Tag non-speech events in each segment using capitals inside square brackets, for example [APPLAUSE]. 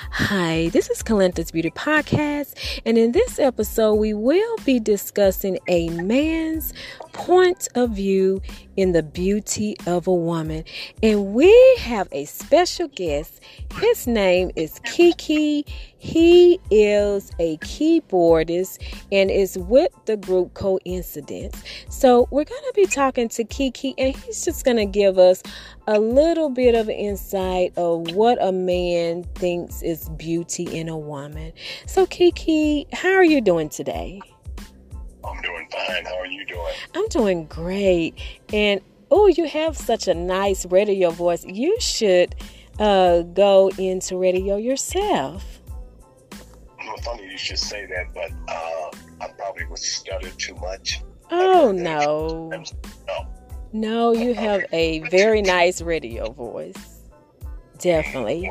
Hi, this is Calenta's Beauty Podcast, and in this episode, we will be discussing a man's point of view in the beauty of a woman. And we have a special guest. His name is Kiki. He is a keyboardist and is with the group Coincidence. So, we're going to be talking to Kiki, and he's just going to give us a little bit of insight of what a man thinks is beauty in a woman. So, Kiki, how are you doing today? Fine. How are you doing? I'm doing great. And oh, you have such a nice radio voice. You should uh, go into radio yourself. Well, funny you should say that, but uh, I probably would stutter too much. Oh, no. No. No, you have a very nice radio voice. Definitely.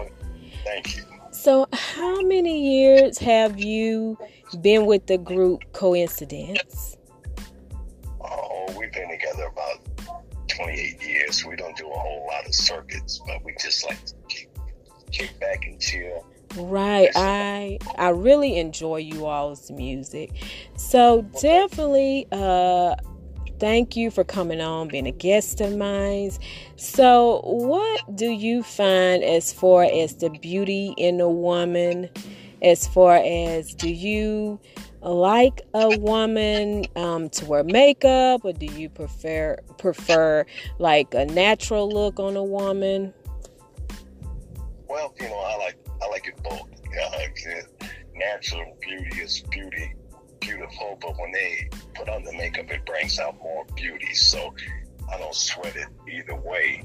Thank you. So, how many years have you been with the group Coincidence? Been together about 28 years. We don't do a whole lot of circuits, but we just like to kick, kick back and chill. Right. I I really enjoy you all's music. So definitely uh thank you for coming on, being a guest of mine. So what do you find as far as the beauty in a woman? As far as do you like a woman um, to wear makeup or do you prefer prefer like a natural look on a woman? Well, you know, I like I like it both. Natural beauty is beauty, beautiful, but when they put on the makeup, it brings out more beauty. So I don't sweat it either way.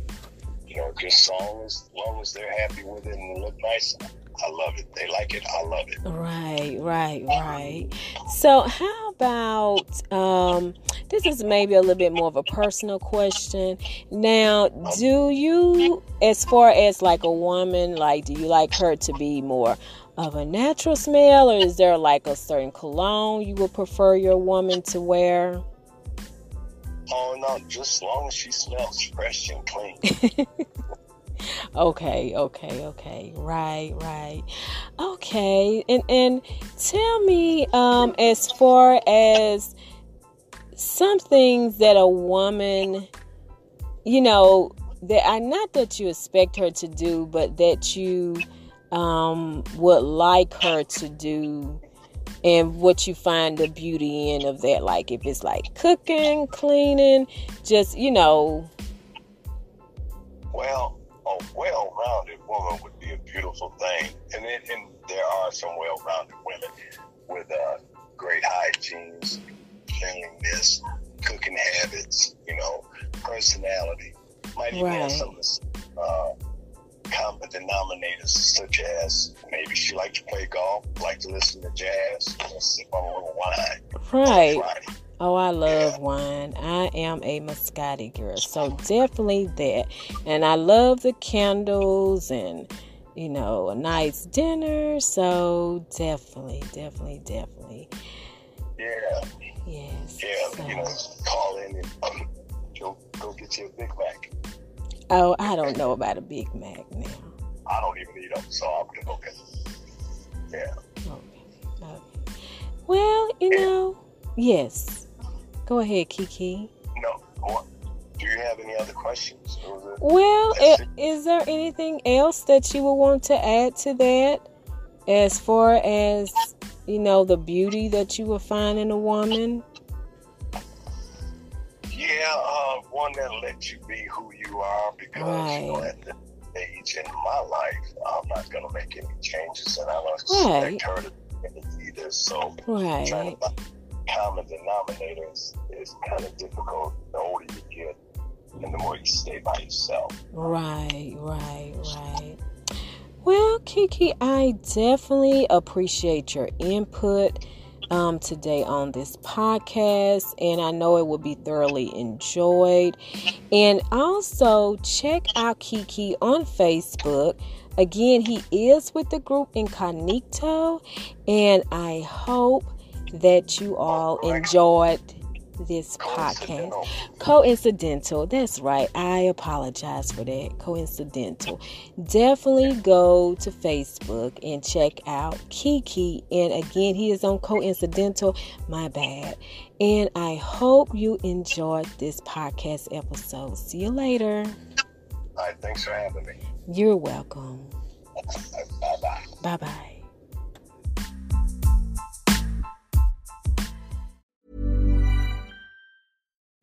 You know, just long as long as they're happy with it and look nice, I love it. They like it, I love it. Right, right, right. So how about um this is maybe a little bit more of a personal question. Now, do you as far as like a woman, like do you like her to be more of a natural smell or is there like a certain cologne you would prefer your woman to wear? Oh no, just as long as she smells fresh and clean. [LAUGHS] okay, okay, okay. Right, right. Okay. And and tell me um as far as some things that a woman you know that I not that you expect her to do, but that you um would like her to do and what you find the beauty in of that like if it's like cooking cleaning just you know Well, beautiful thing, and it, and there are some well-rounded women with uh, great hygiene, cleanliness, cooking habits, you know, personality. Might even have some uh, common denominators, such as maybe she liked to play golf, like to listen to jazz, or sip on a little wine. Right. Friday. Oh, I love Yeah. wine. I am a Moscato girl, so definitely that. And I love the candles and you know a nice dinner. So definitely, definitely, definitely, Yeah, yes. yeah, you know, call in and um, go, go get you a Big Mac. Oh, I don't know about a Big Mac now. I don't even eat them, so I'm good. Okay. Yeah. Okay. okay. Well, you know, yes. Go ahead, Kiki. No. Do you have any other questions? Or Well, That's i- is there anything else that you would want to add to that as far as, you know, the beauty that you will find in a woman? Yeah, uh, one that lets you be who you are because you know, at the age in my life, I'm not going to make any changes, and I don't Right. expect her to either. So trying to find common denominators is kind of difficult the older you and the more you stay by yourself. Right, right, right. Well, Kiki, I definitely appreciate your input um, today on this podcast, and I know it will be thoroughly enjoyed. And also, check out Kiki on Facebook. Again, he is with the group Incognito, and I hope that you all enjoyed this podcast. Coincidental. That's right. I apologize for that. Coincidental. Definitely go to Facebook and check out Kiki. And again, he is on Coincidental. My bad. And I hope you enjoyed this podcast episode. See you later. All right, thanks for having me. You're welcome. Bye bye. Bye bye.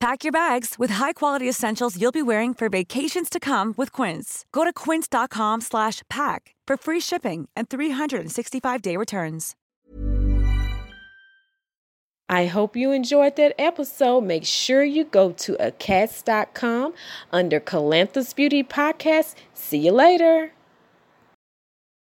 Pack your bags with high-quality essentials you'll be wearing for vacations to come with Quince. Go to quince.com slash pack for free shipping and 365-day returns. I hope you enjoyed that episode. Make sure you go to acats.com under Calanthus Beauty Podcast. See you later.